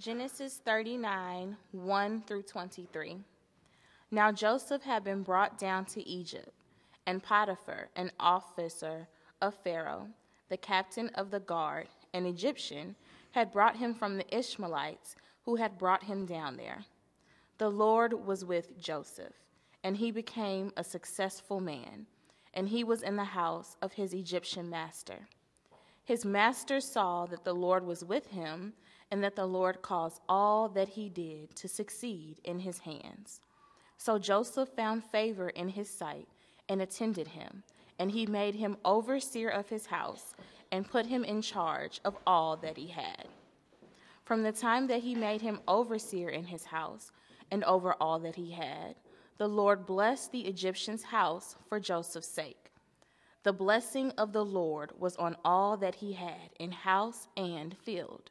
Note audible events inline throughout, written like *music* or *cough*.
Genesis 39 1 through 23. Now Joseph had been brought down to Egypt, and Potiphar, an officer of Pharaoh, the captain of the guard, an Egyptian, had brought him from the Ishmaelites who had brought him down there. The Lord was with Joseph, and he became a successful man, and he was in the house of his Egyptian master. His master saw that the Lord was with him, and that the Lord caused all that he did to succeed in his hands. So Joseph found favor in his sight and attended him, and he made him overseer of his house and put him in charge of all that he had. From the time that he made him overseer in his house and over all that he had, the Lord blessed the Egyptian's house for Joseph's sake. The blessing of the Lord was on all that he had in house and field.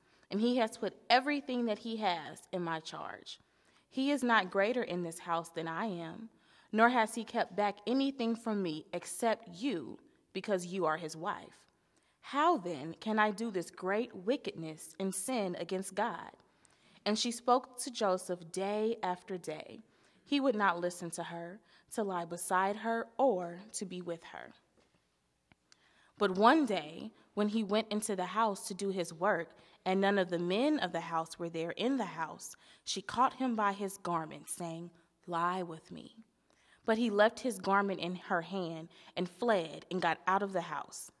and he has put everything that he has in my charge. He is not greater in this house than I am, nor has he kept back anything from me except you, because you are his wife. How then can I do this great wickedness and sin against God? And she spoke to Joseph day after day. He would not listen to her, to lie beside her, or to be with her. But one day, when he went into the house to do his work, and none of the men of the house were there in the house, she caught him by his garment, saying, Lie with me. But he left his garment in her hand and fled and got out of the house.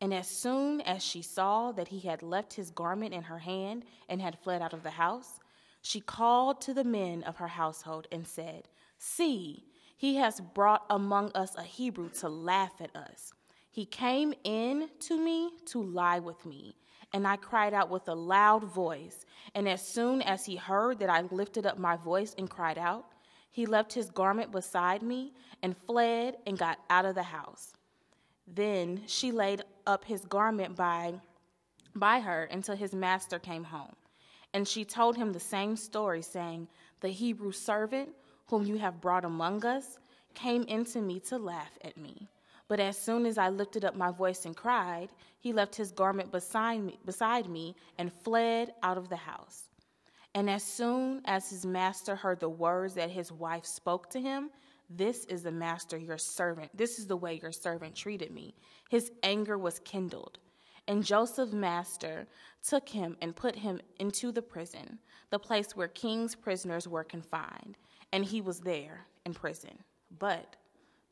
And as soon as she saw that he had left his garment in her hand and had fled out of the house, she called to the men of her household and said, See, he has brought among us a Hebrew to laugh at us. He came in to me to lie with me. And I cried out with a loud voice. And as soon as he heard that I lifted up my voice and cried out, he left his garment beside me and fled and got out of the house. Then she laid up his garment by, by her until his master came home. And she told him the same story, saying, The Hebrew servant whom you have brought among us came into me to laugh at me. But as soon as I lifted up my voice and cried, he left his garment beside me, beside me and fled out of the house. And as soon as his master heard the words that his wife spoke to him, this is the master your servant. This is the way your servant treated me. His anger was kindled. And Joseph's master took him and put him into the prison, the place where king's prisoners were confined. And he was there in prison. But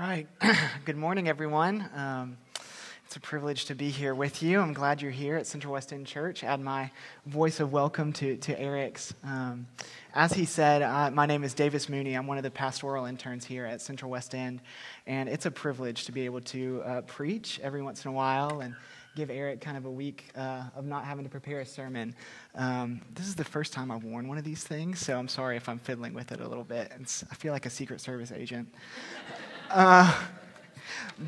Right. *clears throat* Good morning, everyone. Um, it's a privilege to be here with you. I'm glad you're here at Central West End Church. Add my voice of welcome to, to Eric's. Um, as he said, uh, my name is Davis Mooney. I'm one of the pastoral interns here at Central West End, and it's a privilege to be able to uh, preach every once in a while and give Eric kind of a week uh, of not having to prepare a sermon. Um, this is the first time I've worn one of these things, so I'm sorry if I'm fiddling with it a little bit. It's, I feel like a Secret Service agent. *laughs* Uh,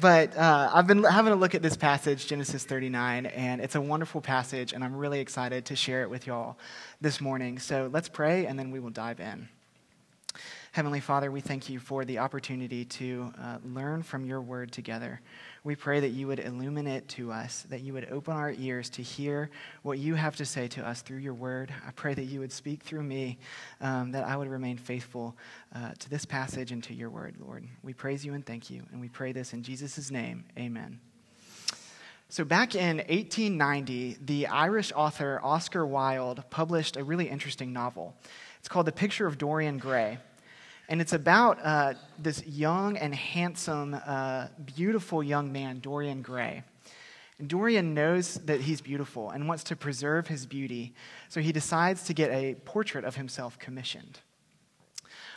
but uh, I've been having a look at this passage, Genesis 39, and it's a wonderful passage, and I'm really excited to share it with y'all this morning. So let's pray, and then we will dive in. Heavenly Father, we thank you for the opportunity to uh, learn from your word together. We pray that you would illuminate to us, that you would open our ears to hear what you have to say to us through your word. I pray that you would speak through me, um, that I would remain faithful uh, to this passage and to your word, Lord. We praise you and thank you, and we pray this in Jesus' name. Amen. So, back in 1890, the Irish author Oscar Wilde published a really interesting novel. It's called The Picture of Dorian Gray. And it's about uh, this young and handsome, uh, beautiful young man, Dorian Gray. And Dorian knows that he's beautiful and wants to preserve his beauty, so he decides to get a portrait of himself commissioned.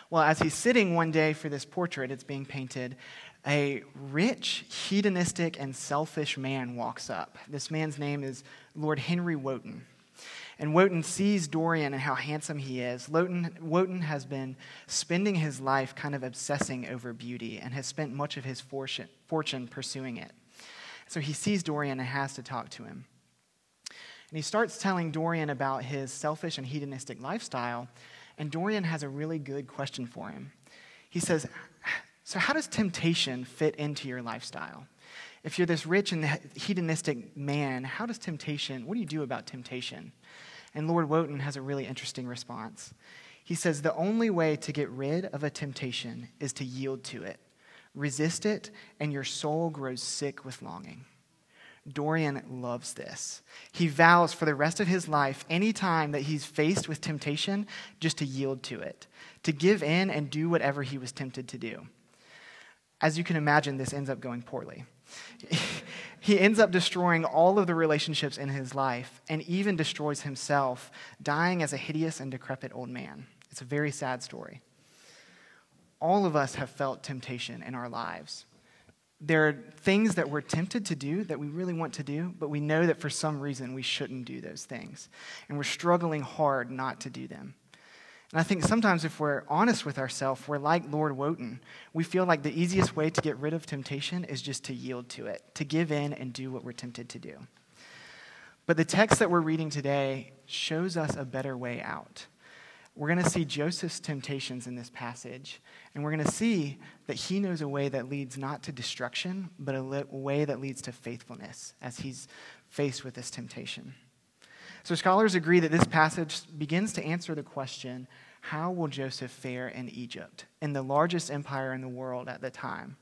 Well, as he's sitting one day for this portrait, it's being painted, a rich, hedonistic, and selfish man walks up. This man's name is Lord Henry Wotton. And Wotton sees Dorian and how handsome he is. Wotton, Wotton has been spending his life kind of obsessing over beauty and has spent much of his fortune, fortune pursuing it. So he sees Dorian and has to talk to him. And he starts telling Dorian about his selfish and hedonistic lifestyle. And Dorian has a really good question for him. He says, So, how does temptation fit into your lifestyle? If you're this rich and hedonistic man, how does temptation, what do you do about temptation? And Lord Wotton has a really interesting response. He says, The only way to get rid of a temptation is to yield to it. Resist it, and your soul grows sick with longing. Dorian loves this. He vows for the rest of his life, any time that he's faced with temptation, just to yield to it, to give in and do whatever he was tempted to do. As you can imagine, this ends up going poorly. He ends up destroying all of the relationships in his life and even destroys himself, dying as a hideous and decrepit old man. It's a very sad story. All of us have felt temptation in our lives. There are things that we're tempted to do that we really want to do, but we know that for some reason we shouldn't do those things. And we're struggling hard not to do them. And I think sometimes if we're honest with ourselves, we're like Lord Wotton. We feel like the easiest way to get rid of temptation is just to yield to it, to give in and do what we're tempted to do. But the text that we're reading today shows us a better way out. We're going to see Joseph's temptations in this passage, and we're going to see that he knows a way that leads not to destruction, but a way that leads to faithfulness as he's faced with this temptation. So, scholars agree that this passage begins to answer the question how will Joseph fare in Egypt, in the largest empire in the world at the time?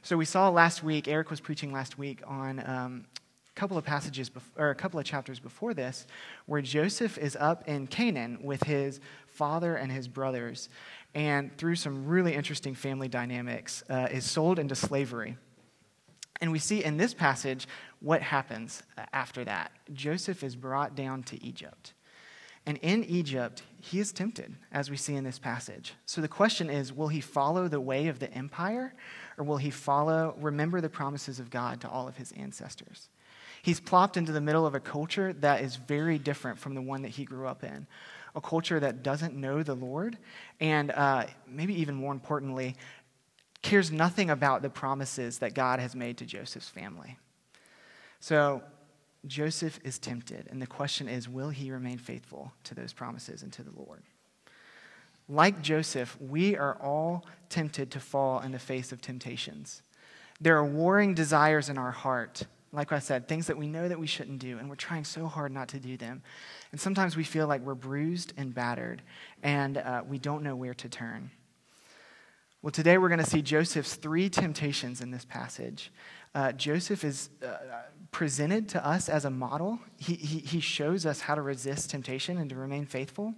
So we saw last week, Eric was preaching last week on um, a couple of passages, or a couple of chapters before this, where Joseph is up in Canaan with his father and his brothers, and through some really interesting family dynamics, uh, is sold into slavery. And we see in this passage what happens after that. Joseph is brought down to Egypt. And in Egypt, he is tempted, as we see in this passage. So the question is will he follow the way of the empire, or will he follow, remember the promises of God to all of his ancestors? He's plopped into the middle of a culture that is very different from the one that he grew up in, a culture that doesn't know the Lord, and uh, maybe even more importantly, cares nothing about the promises that God has made to Joseph's family. So Joseph is tempted, and the question is will he remain faithful to those promises and to the Lord? Like Joseph, we are all tempted to fall in the face of temptations. There are warring desires in our heart. Like I said, things that we know that we shouldn't do, and we're trying so hard not to do them. And sometimes we feel like we're bruised and battered, and uh, we don't know where to turn. Well, today we're going to see Joseph's three temptations in this passage. Uh, Joseph is uh, presented to us as a model. He, he, he shows us how to resist temptation and to remain faithful.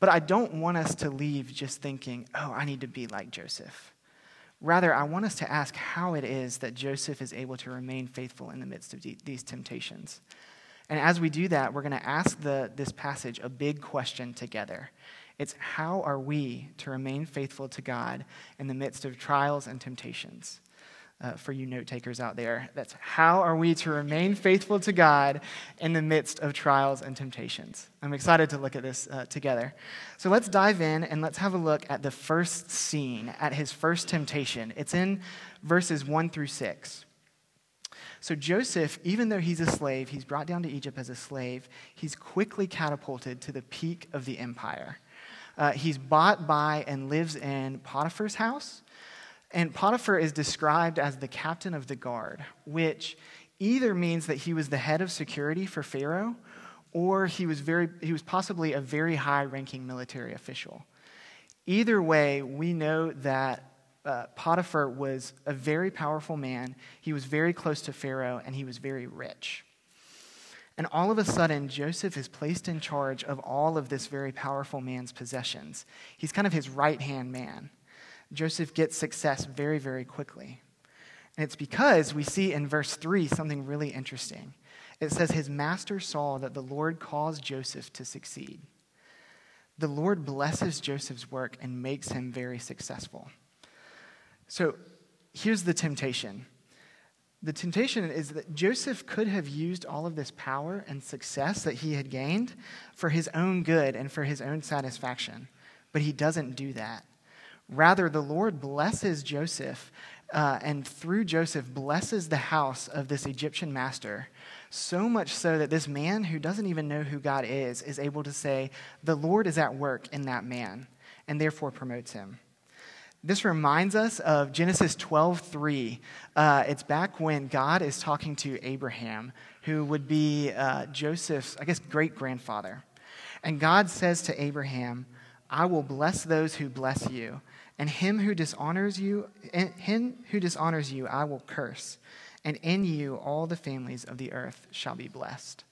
But I don't want us to leave just thinking, oh, I need to be like Joseph. Rather, I want us to ask how it is that Joseph is able to remain faithful in the midst of these temptations. And as we do that, we're going to ask the, this passage a big question together. It's how are we to remain faithful to God in the midst of trials and temptations? uh, for you note takers out there. That's how are we to remain faithful to God in the midst of trials and temptations. I'm excited to look at this uh, together. So let's dive in and let's have a look at the first scene, at his first temptation. It's in verses 1 through 6. So Joseph, even though he's a slave, he's brought down to Egypt as a slave, he's quickly catapulted to the peak of the empire. Uh, he's bought by and lives in Potiphar's house. And Potiphar is described as the captain of the guard, which either means that he was the head of security for Pharaoh or he was, very, he was possibly a very high ranking military official. Either way, we know that uh, Potiphar was a very powerful man. He was very close to Pharaoh, and he was very rich. And all of a sudden, Joseph is placed in charge of all of this very powerful man's possessions. He's kind of his right hand man. Joseph gets success very, very quickly. And it's because we see in verse 3 something really interesting. It says, His master saw that the Lord caused Joseph to succeed. The Lord blesses Joseph's work and makes him very successful. So here's the temptation the temptation is that Joseph could have used all of this power and success that he had gained for his own good and for his own satisfaction, but he doesn't do that. Rather, the Lord blesses Joseph, uh, and through Joseph, blesses the house of this Egyptian master, so much so that this man who doesn't even know who God is is able to say, The Lord is at work in that man, and therefore promotes him. This reminds us of Genesis 12:3. Uh, it's back when God is talking to Abraham, who would be uh, Joseph's, I guess, great grandfather. And God says to Abraham, I will bless those who bless you, and him who dishonors you, him who dishonors you, I will curse, and in you all the families of the earth shall be blessed.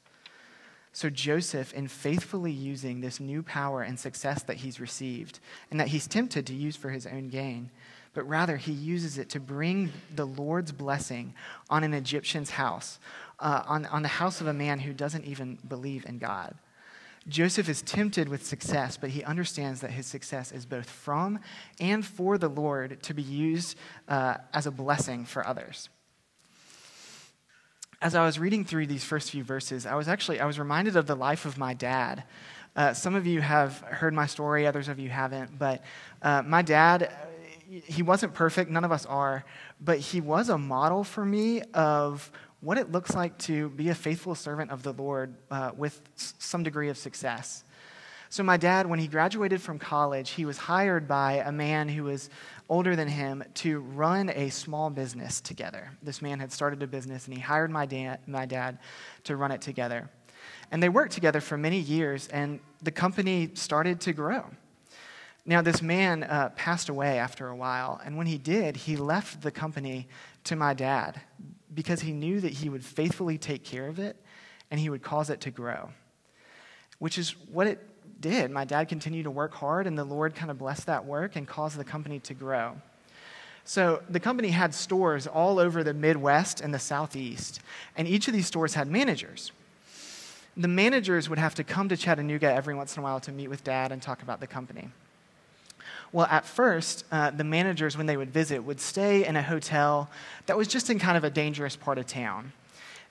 So, Joseph, in faithfully using this new power and success that he's received, and that he's tempted to use for his own gain, but rather he uses it to bring the Lord's blessing on an Egyptian's house, uh, on, on the house of a man who doesn't even believe in God. Joseph is tempted with success, but he understands that his success is both from and for the Lord to be used uh, as a blessing for others as I was reading through these first few verses, I was actually I was reminded of the life of my dad. Uh, some of you have heard my story, others of you haven't. But uh, my dad, he wasn't perfect. None of us are, but he was a model for me of what it looks like to be a faithful servant of the Lord uh, with some degree of success. So, my dad, when he graduated from college, he was hired by a man who was older than him to run a small business together. This man had started a business, and he hired my dad, my dad to run it together. And they worked together for many years, and the company started to grow. Now, this man uh, passed away after a while, and when he did, he left the company to my dad because he knew that he would faithfully take care of it and he would cause it to grow, which is what did. My dad continued to work hard, and the Lord kind of blessed that work and caused the company to grow. So the company had stores all over the Midwest and the Southeast, and each of these stores had managers. The managers would have to come to Chattanooga every once in a while to meet with dad and talk about the company. Well, at first, uh, the managers, when they would visit, would stay in a hotel that was just in kind of a dangerous part of town.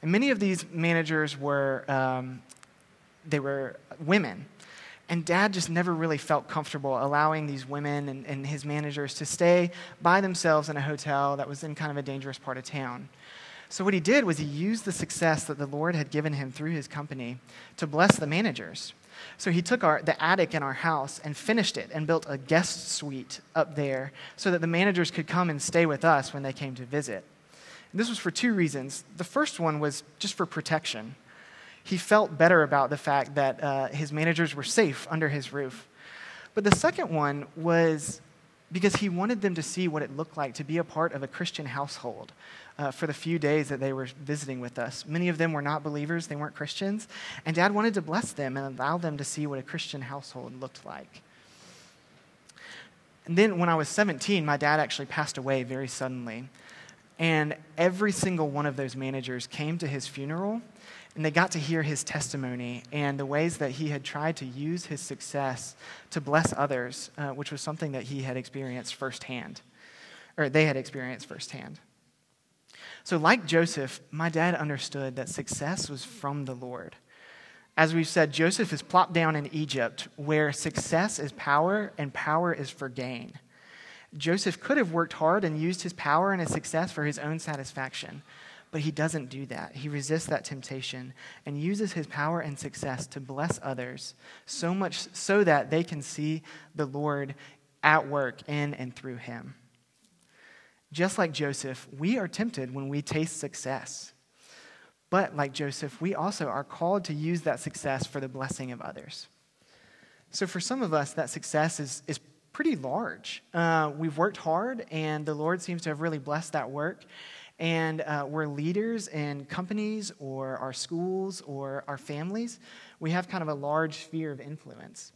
And many of these managers were, um, they were women. And dad just never really felt comfortable allowing these women and, and, his managers to stay by themselves in a hotel that was in kind of a dangerous part of town. So, what he did was he used the success that the Lord had given him through his company to bless the managers. So, he took our, the attic in our house and finished it and built a guest suite up there so that the managers could come and stay with us when they came to visit. And this was for two reasons. The first one was just for protection he felt better about the fact that uh, his managers were safe under his roof. But the second one was because he wanted them to see what it looked like to be a part of a Christian household uh, for the few days that they were visiting with us. Many of them were not believers, they weren't Christians, and Dad wanted to bless them and allow them to see what a Christian household looked like. And then when I was 17, my dad actually passed away very suddenly. And every single one of those managers came to his funeral and they got to hear his testimony and the ways that he had tried to use his success to bless others, uh, which was something that he had experienced firsthand, or they had experienced firsthand. So, like Joseph, my dad understood that success was from the Lord. As we've said, Joseph is plopped down in Egypt, where success is power and power is for gain. Joseph could have worked hard and used his power and his success for his own satisfaction. But he doesn't do that. He resists that temptation and uses his power and success to bless others so much so that they can see the Lord at work in and through him. Just like Joseph, we are tempted when we taste success. But like Joseph, we also are called to use that success for the blessing of others. So for some of us, that success is, is pretty large. Uh, we've worked hard, and the Lord seems to have really blessed that work. And uh, we're leaders in companies or our schools or our families. We have kind of a large sphere of influence.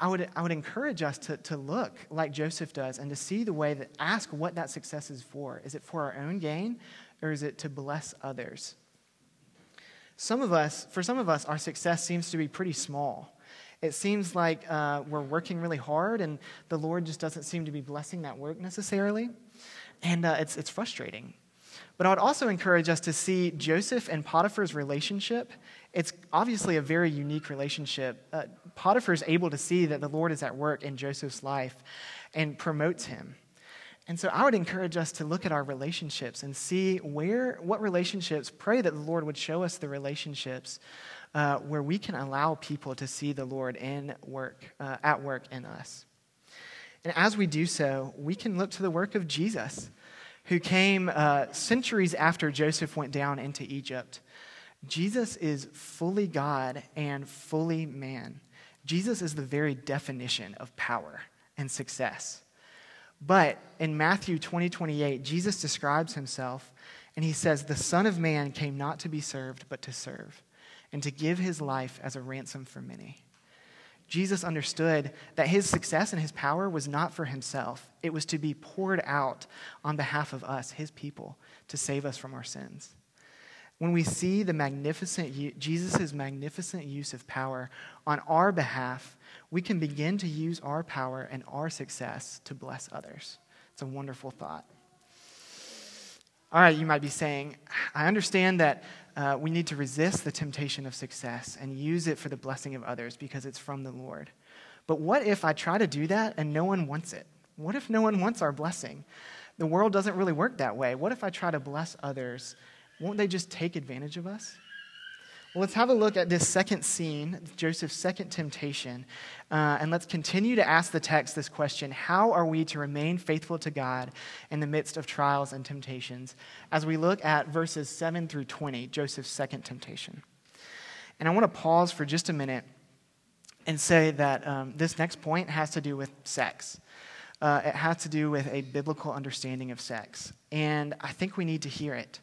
I would, I would encourage us to, to look like Joseph does and to see the way that, ask what that success is for. Is it for our own gain or is it to bless others? Some of us, for some of us, our success seems to be pretty small. It seems like uh, we're working really hard and the Lord just doesn't seem to be blessing that work necessarily. And uh, it's, it's frustrating. But I would also encourage us to see Joseph and Potiphar's relationship. It's obviously a very unique relationship. Uh, Potiphar is able to see that the Lord is at work in Joseph's life and promotes him. And so I would encourage us to look at our relationships and see where, what relationships, pray that the Lord would show us the relationships uh, where we can allow people to see the Lord in work, uh, at work in us. And as we do so, we can look to the work of Jesus, who came uh, centuries after Joseph went down into Egypt. Jesus is fully God and fully man. Jesus is the very definition of power and success. But in Matthew 20, 28, Jesus describes himself and he says, The Son of Man came not to be served, but to serve, and to give his life as a ransom for many. Jesus understood that his success and his power was not for himself, it was to be poured out on behalf of us, his people, to save us from our sins. When we see the magnificent Jesus' magnificent use of power on our behalf, we can begin to use our power and our success to bless others. It's a wonderful thought. All right, you might be saying, I understand that uh, we need to resist the temptation of success and use it for the blessing of others because it's from the Lord. But what if I try to do that and no one wants it? What if no one wants our blessing? The world doesn't really work that way. What if I try to bless others? Won't they just take advantage of us? Well, let's have a look at this second scene, Joseph's second temptation, uh, and let's continue to ask the text this question How are we to remain faithful to God in the midst of trials and temptations? As we look at verses 7 through 20, Joseph's second temptation. And I want to pause for just a minute and say that um, this next point has to do with sex. Uh, it has to do with a biblical understanding of sex. And I think we need to hear it.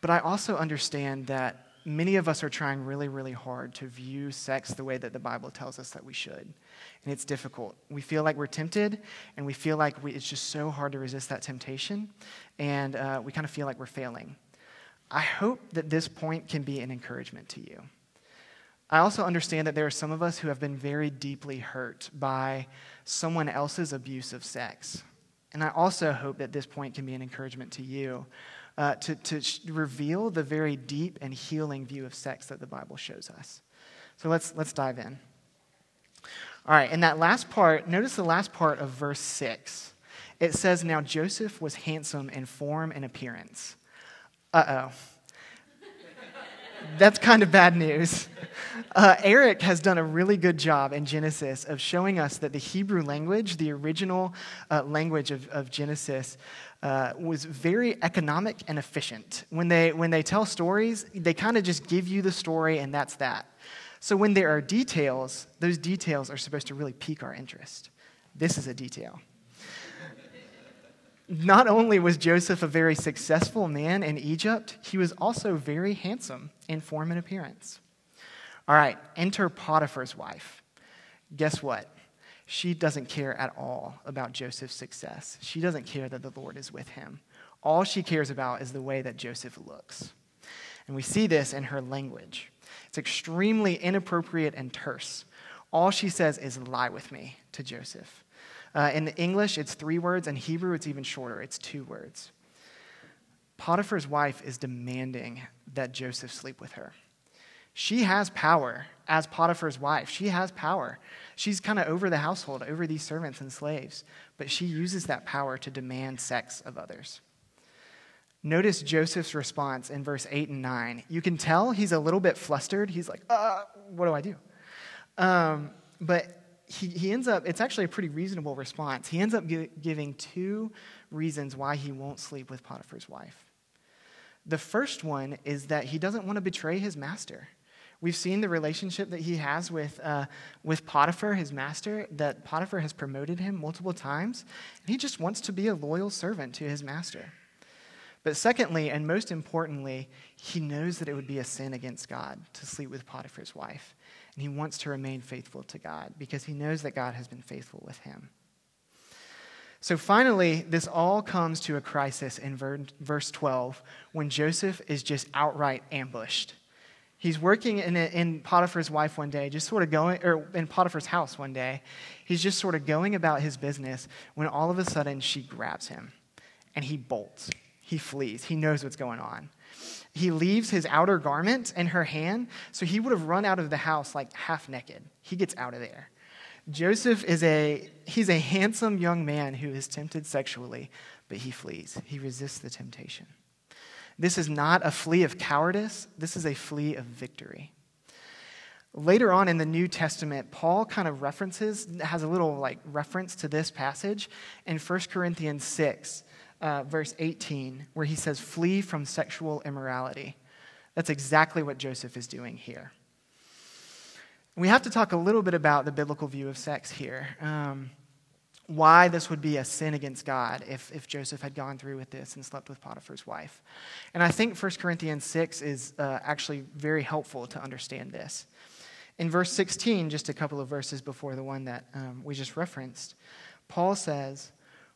But I also understand that many of us are trying really, really hard to view sex the way that the Bible tells us that we should. And it's difficult. We feel like we're tempted, and we feel like we, it's just so hard to resist that temptation, and uh, we kind of feel like we're failing. I hope that this point can be an encouragement to you. I also understand that there are some of us who have been very deeply hurt by someone else's abuse of sex. And I also hope that this point can be an encouragement to you uh, to, to reveal the very deep and healing view of sex that the Bible shows us. So let's, let's dive in. All right, in that last part, notice the last part of verse 6. It says, Now Joseph was handsome in form and appearance. Uh oh. That's kind of bad news. Uh, Eric has done a really good job in Genesis of showing us that the Hebrew language, the original uh, language of, of Genesis, uh, was very economic and efficient. When they, when they tell stories, they kind of just give you the story and that's that. So when there are details, those details are supposed to really pique our interest. This is a detail. Not only was Joseph a very successful man in Egypt, he was also very handsome in form and appearance. All right, enter Potiphar's wife. Guess what? she doesn't care at all about Joseph's success. She doesn't care that the Lord is with him. All she cares about is the way that Joseph looks. And we see this in her language. It's extremely inappropriate and terse. All she says is, lie with me to Joseph. Uh, in the English, it's three words. In Hebrew, it's even shorter, it's two words. Potiphar's wife is demanding that Joseph sleep with her. She has power as Potiphar's wife. She has power. She's kind of over the household, over these servants and slaves, but she uses that power to demand sex of others. Notice Joseph's response in verse 8 and 9. You can tell he's a little bit flustered. He's like, uh, what do I do? Um, but he, he ends up, it's actually a pretty reasonable response. He ends up gi- giving two reasons why he won't sleep with Potiphar's wife. The first one is that he doesn't want to betray his master. We've seen the relationship that he has with, uh, with Potiphar, his master, that Potiphar has promoted him multiple times, and he just wants to be a loyal servant to his master. But secondly, and most importantly, he knows that it would be a sin against God to sleep with Potiphar's wife. And he wants to remain faithful to God because he knows that God has been faithful with him. So finally, this all comes to a crisis in verse 12 when Joseph is just outright ambushed. He's working in, a, in Potiphar's wife one day, just sort of going, or in Potiphar's house one day. He's just sort of going about his business when all of a sudden she grabs him and he bolts. He flees. He knows what's going on. He leaves his outer garment in her hand, so he would have run out of the house like half naked. He gets out of there. Joseph is a he's a handsome young man who is tempted sexually, but he flees. He resists the temptation. This is not a flee of cowardice, this is a flee of victory. Later on in the New Testament, Paul kind of references, has a little like reference to this passage in 1 Corinthians 6 uh, verse 18, where he says, Flee from sexual immorality. That's exactly what Joseph is doing here. We have to talk a little bit about the biblical view of sex here. Um, why this would be a sin against God if, if Joseph had gone through with this and slept with Potiphar's wife. And I think 1 Corinthians 6 is uh, actually very helpful to understand this. In verse 16, just a couple of verses before the one that um, we just referenced, Paul says,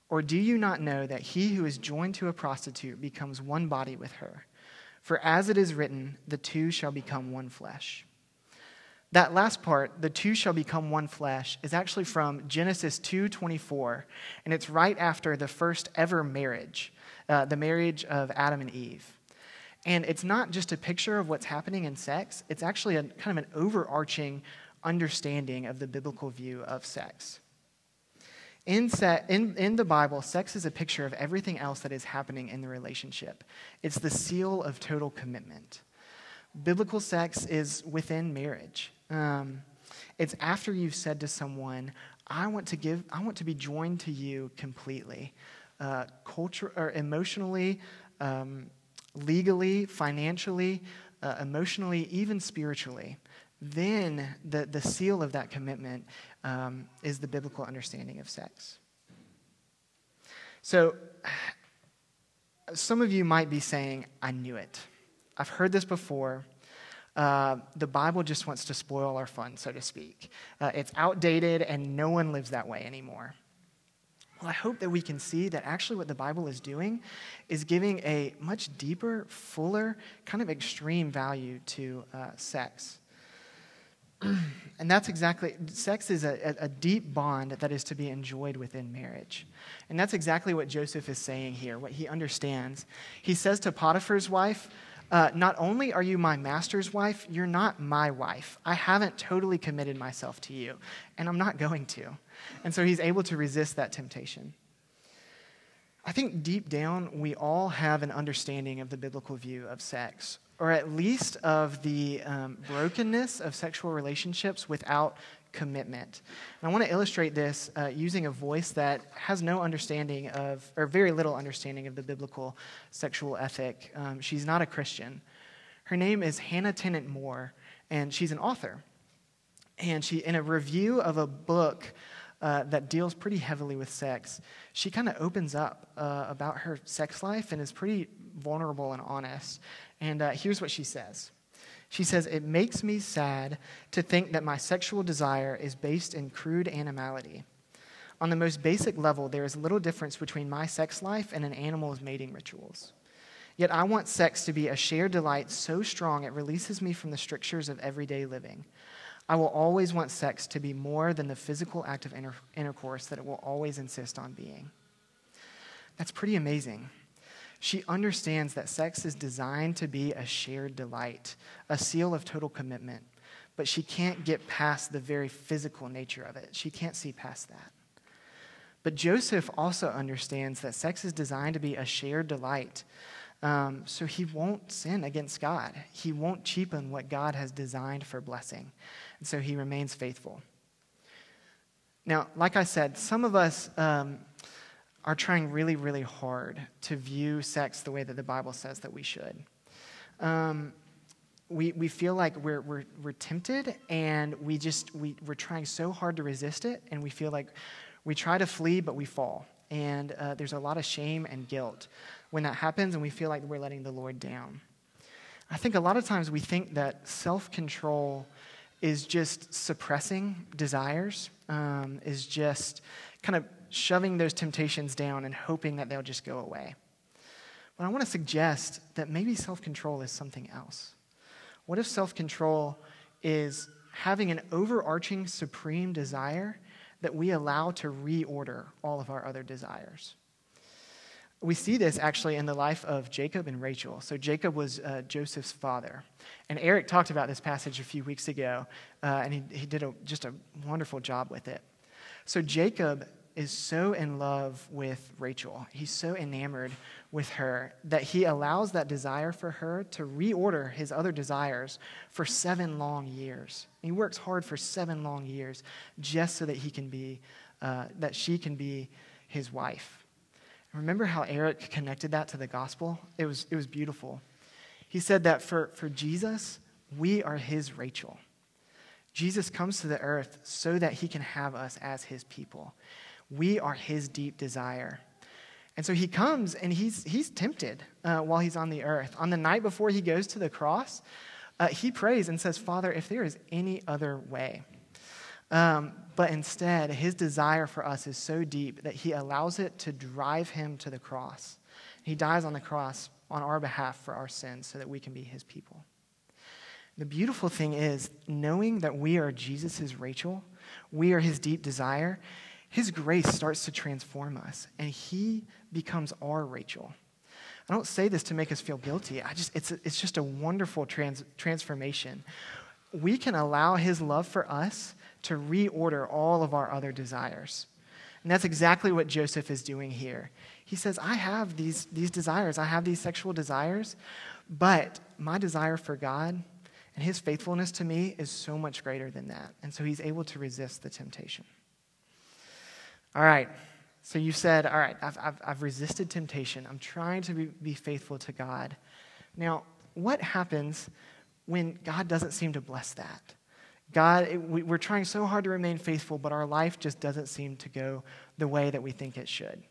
or do you not know that he who is joined to a prostitute becomes one body with her? For as it is written, the two shall become one flesh. That last part, the two shall become one flesh, is actually from Genesis 2:24, and it's right after the first ever marriage, uh, the marriage of Adam and Eve. And it's not just a picture of what's happening in sex, it's actually a kind of an overarching understanding of the biblical view of sex. In, se- in, in the Bible, sex is a picture of everything else that is happening in the relationship. It's the seal of total commitment. Biblical sex is within marriage. Um, it's after you've said to someone, I want to give, I want to be joined to you completely, uh, culture or emotionally, um, legally, financially, uh, emotionally, even spiritually. Then the, the seal of that commitment um, is the biblical understanding of sex. So, some of you might be saying, I knew it. I've heard this before. Uh, the Bible just wants to spoil our fun, so to speak. Uh, it's outdated and no one lives that way anymore. Well, I hope that we can see that actually what the Bible is doing is giving a much deeper, fuller, kind of extreme value to uh, sex. *clears throat* and that's exactly, sex is a, a, deep bond that is to be enjoyed within marriage. And that's exactly what Joseph is saying here, what he understands. He says to Potiphar's wife, uh, Not only are you my master's wife, you're not my wife. I haven't totally committed myself to you, and I'm not going to. And so he's able to resist that temptation. I think deep down, we all have an understanding of the biblical view of sex or at least of the um, brokenness of sexual relationships without commitment. And I want to illustrate this uh, using a voice that has no understanding of, or very little understanding of the biblical sexual ethic. Um, she's not a Christian. Her name is Hannah Tennant Moore, and she's an author. And she, in a review of a book uh, that deals pretty heavily with sex, she kind of opens up uh, about her sex life and is pretty vulnerable and honest. And uh, here's what she says She says, It makes me sad to think that my sexual desire is based in crude animality. On the most basic level, there is little difference between my sex life and an animal's mating rituals. Yet I want sex to be a shared delight so strong it releases me from the strictures of everyday living. I will always want sex to be more than the physical act of inter- intercourse that it will always insist on being. That's pretty amazing. She understands that sex is designed to be a shared delight, a seal of total commitment, but she can't get past the very physical nature of it. She can't see past that. But Joseph also understands that sex is designed to be a shared delight, Um, so he won't sin against God. He won't cheapen what God has designed for blessing. And so he remains faithful. Now, like I said, some of us um, are trying really, really hard to view sex the way that the Bible says that we should. Um, we, we feel like we're, we're, we're tempted and we just, we, we're trying so hard to resist it, and we feel like we try to flee, but we fall. And uh, there's a lot of shame and guilt when that happens, and we feel like we're letting the Lord down. I think a lot of times we think that self control is just suppressing desires, um, is just kind of shoving those temptations down and hoping that they'll just go away. But I want to suggest that maybe self control is something else. What if self control is having an overarching supreme desire that we allow to reorder all of our other desires? We see this actually in the life of Jacob and Rachel. So, Jacob was uh, Joseph's father. And Eric talked about this passage a few weeks ago, uh, and he, he did a, just a wonderful job with it. So, Jacob is so in love with Rachel. He's so enamored with her that he allows that desire for her to reorder his other desires for seven long years. He works hard for seven long years just so that he can be, uh, that she can be his wife. Remember how Eric connected that to the gospel? It was, it was beautiful. He said that for, for Jesus, we are his Rachel. Jesus comes to the earth so that he can have us as his people. We are his deep desire. And so he comes and he's, he's tempted uh, while he's on the earth. On the night before he goes to the cross, uh, he prays and says, Father, if there is any other way. Um, but instead, his desire for us is so deep that he allows it to drive him to the cross. He dies on the cross on our behalf for our sins so that we can be his people. The beautiful thing is, knowing that we are Jesus' Rachel, we are his deep desire, his grace starts to transform us, and He becomes our Rachel. I don't say this to make us feel guilty. I just, it's, it's just a wonderful trans, transformation. We can allow His love for us to reorder all of our other desires. And that's exactly what Joseph is doing here. He says, I have these, these desires, I have these sexual desires, but my desire for God and His faithfulness to me is so much greater than that. And so he's able to resist the temptation. All right. So you said, all right, I've, I've, I've resisted temptation. I'm trying to be, be faithful to God. Now, what happens when God doesn't seem to bless that? God, it, we, we're trying so hard to remain faithful, but our life just doesn't seem to go the way that we think it should.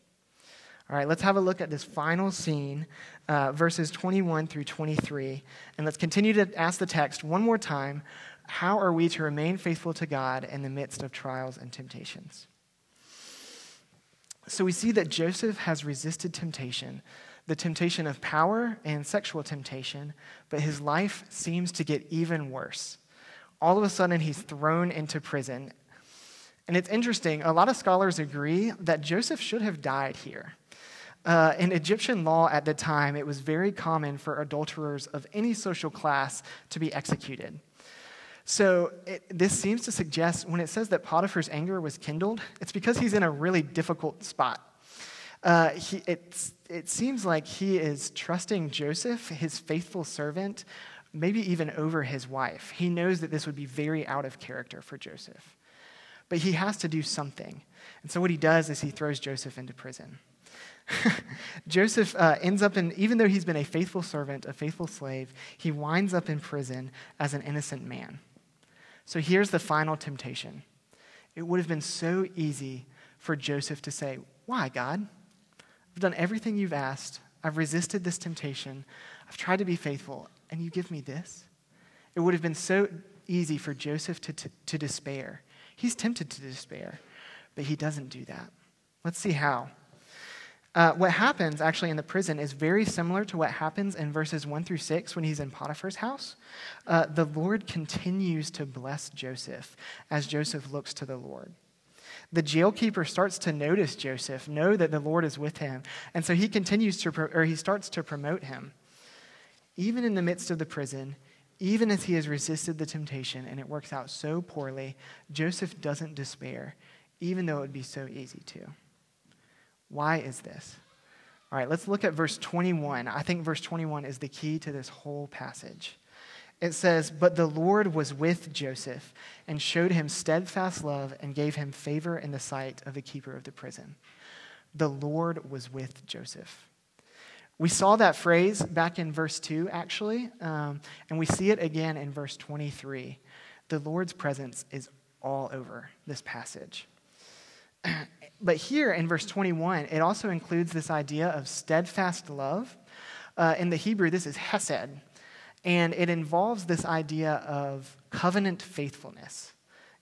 All right, let's have a look at this final scene, uh, verses 21 through 23. And let's continue to ask the text one more time How are we to remain faithful to God in the midst of trials and temptations? So we see that Joseph has resisted temptation, the temptation of power and sexual temptation, but his life seems to get even worse. All of a sudden, he's thrown into prison. And it's interesting, a lot of scholars agree that Joseph should have died here. Uh, in Egyptian law at the time, it was very common for adulterers of any social class to be executed. So it, this seems to suggest when it says that Potiphar's anger was kindled, it's because he's in a really difficult spot. Uh, he, it seems like he is trusting Joseph, his faithful servant, maybe even over his wife. He knows that this would be very out of character for Joseph. But he has to do something. And so what he does is he throws Joseph into prison. *laughs* Joseph uh, ends up in, even though he's been a faithful servant, a faithful slave, he winds up in prison as an innocent man. So here's the final temptation. It would have been so easy for Joseph to say, Why, God? I've done everything you've asked. I've resisted this temptation. I've tried to be faithful, and you give me this? It would have been so easy for Joseph to, to, to despair. He's tempted to despair, but he doesn't do that. Let's see how. Uh, what happens actually in the prison is very similar to what happens in verses 1 through 6 when he's in Potiphar's house. Uh, the Lord continues to bless Joseph as Joseph looks to the Lord. The jailkeeper starts to notice Joseph, know that the Lord is with him, and so he continues to, pro- or he starts to promote him. Even in the midst of the prison, even as he has resisted the temptation and it works out so poorly, Joseph doesn't despair, even though it would be so easy to. Why is this? All right, let's look at verse 21. I think verse 21 is the key to this whole passage. It says, But the Lord was with Joseph and showed him steadfast love and gave him favor in the sight of the keeper of the prison. The Lord was with Joseph. We saw that phrase back in verse 2, actually, um, and we see it again in verse 23. The Lord's presence is all over this passage. But here in verse 21, it also includes this idea of steadfast love. Uh, in the Hebrew, this is hesed, and it involves this idea of covenant faithfulness.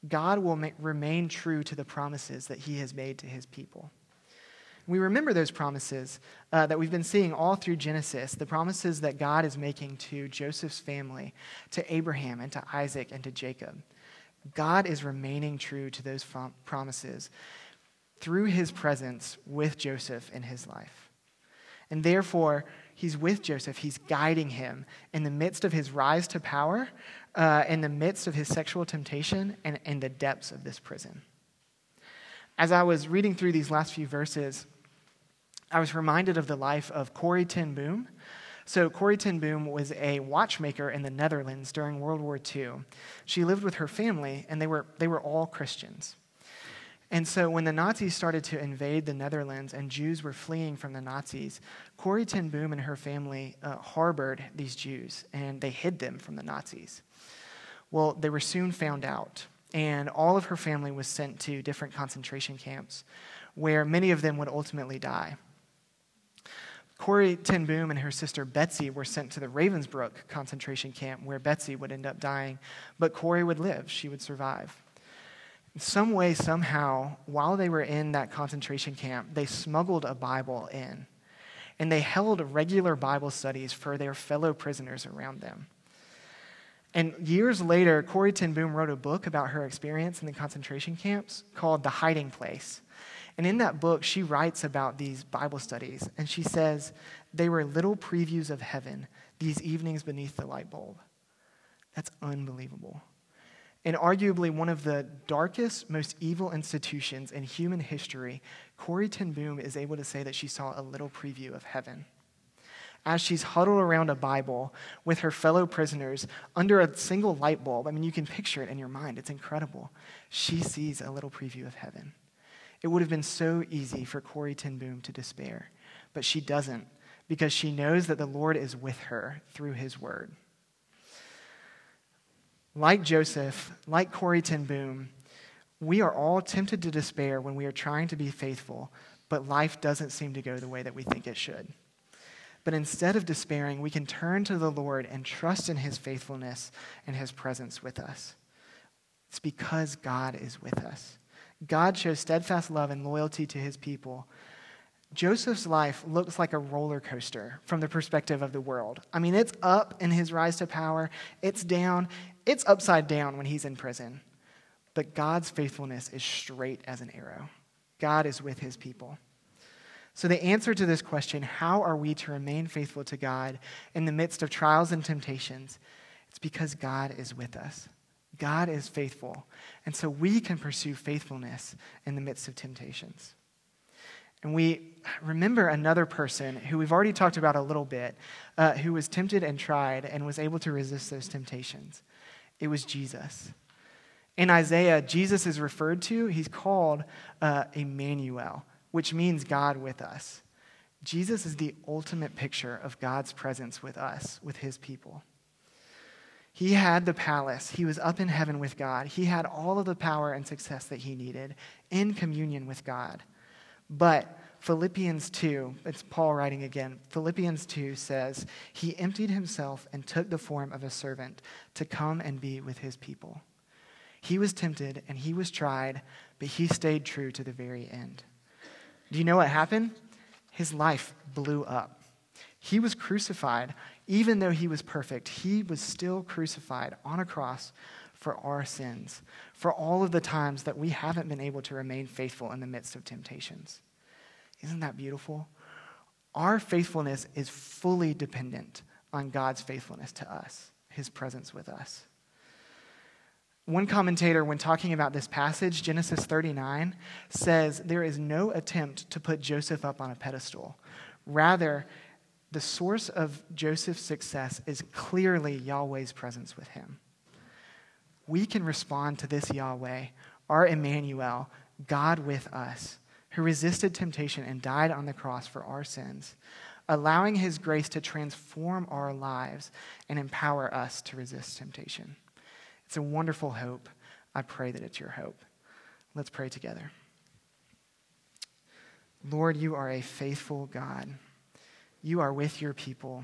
God will ma- remain true to the promises that he has made to his people. We remember those promises uh, that we've been seeing all through Genesis, the promises that God is making to Joseph's family, to Abraham, and to Isaac, and to Jacob. God is remaining true to those promises through his presence with Joseph in his life. And therefore, he's with Joseph. He's guiding him in the midst of his rise to power, uh, in the midst of his sexual temptation, and in the depths of this prison. As I was reading through these last few verses, I was reminded of the life of Corrie ten Boom. So, Corrie ten Boom was a watchmaker in the Netherlands during World War II. She lived with her family, and they were, they were all Christians. And so when the Nazis started to invade the Netherlands and Jews were fleeing from the Nazis, Corrie ten Boom and her family uh, harbored these Jews and they hid them from the Nazis. Well, they were soon found out, and all of her family was sent to different concentration camps where many of them would ultimately die. Corrie ten Boom and her sister Betsie were sent to the Ravensbrück concentration camp where Betsie would end up dying, but Corrie would live, she would survive some way, somehow, while they were in that concentration camp, they smuggled a Bible in. And they held regular Bible studies for their fellow prisoners around them. And years later, Corrie ten Boom wrote a book about her experience in the concentration camps called The Hiding Place. And in that book, she writes about these Bible studies. And she says, they were little previews of heaven, these evenings beneath the light bulb. That's unbelievable. In arguably one of the darkest, most evil institutions in human history, Corrie ten Boom is able to say that she saw a little preview of heaven. As she's huddled around a Bible with her fellow prisoners under a single light bulb, I mean, you can picture it in your mind, it's incredible. She sees a little preview of heaven. It would have been so easy for Corrie ten Boom to despair, but she doesn't because she knows that the Lord is with her through his word. Like Joseph, like Corrie ten Boom, we are all tempted to despair when we are trying to be faithful, but life doesn't seem to go the way that we think it should. But instead of despairing, we can turn to the Lord and trust in his faithfulness and his presence with us. It's because God is with us. God shows steadfast love and loyalty to his people. Joseph's life looks like a roller coaster from the perspective of the world. I mean, it's up in his rise to power, it's down, it's upside down when he's in prison. But God's faithfulness is straight as an arrow. God is with his people. So, the answer to this question, how are we to remain faithful to God in the midst of trials and temptations? It's because God is with us. God is faithful. And so we can pursue faithfulness in the midst of temptations. And we remember another person who we've already talked about a little bit, uh, who was tempted and tried and was able to resist those temptations. It was Jesus. In Isaiah, Jesus is referred to, he's called uh, Emmanuel, which means God with us. Jesus is the ultimate picture of God's presence with us, with his people. He had the palace. He was up in heaven with God. He had all of the power and success that he needed in communion with God. But Philippians 2, it's Paul writing again. Philippians 2 says, He emptied himself and took the form of a servant to come and be with his people. He was tempted and he was tried, but he stayed true to the very end. Do you know what happened? His life blew up. He was crucified. Even though he was perfect, he was still crucified on a cross for our sins, for all of the times that we haven't been able to remain faithful in the midst of temptations. Isn't that beautiful? Our faithfulness is fully dependent on God's faithfulness to us, his presence with us. One commentator, when talking about this passage, Genesis 39, says there is no attempt to put Joseph up on a pedestal. Rather, the source of Joseph's success is clearly Yahweh's presence with him. We can respond to this Yahweh, our Emmanuel, God with us, who resisted temptation and died on the cross for our sins, allowing his grace to transform our lives and empower us to resist temptation. It's a wonderful hope. I pray that it's your hope. Let's pray together. Lord, you are a faithful God. You are with your people.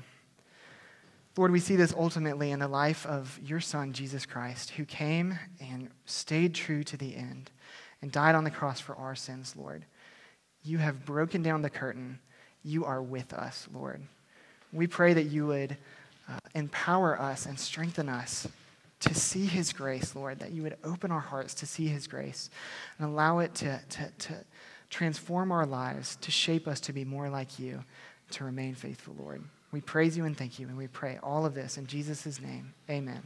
Lord, we see this ultimately in the life of your Son, Jesus Christ, who came and stayed true to the end and died on the cross for our sins, Lord. You have broken down the curtain. You are with us, Lord. We pray that you would uh, empower us and strengthen us to see his grace, Lord, that you would open our hearts to see his grace and allow it to, to, to transform our lives, to shape us to be more like you, to remain faithful, Lord. We praise you and thank you, and we pray all of this in Jesus' name. Amen.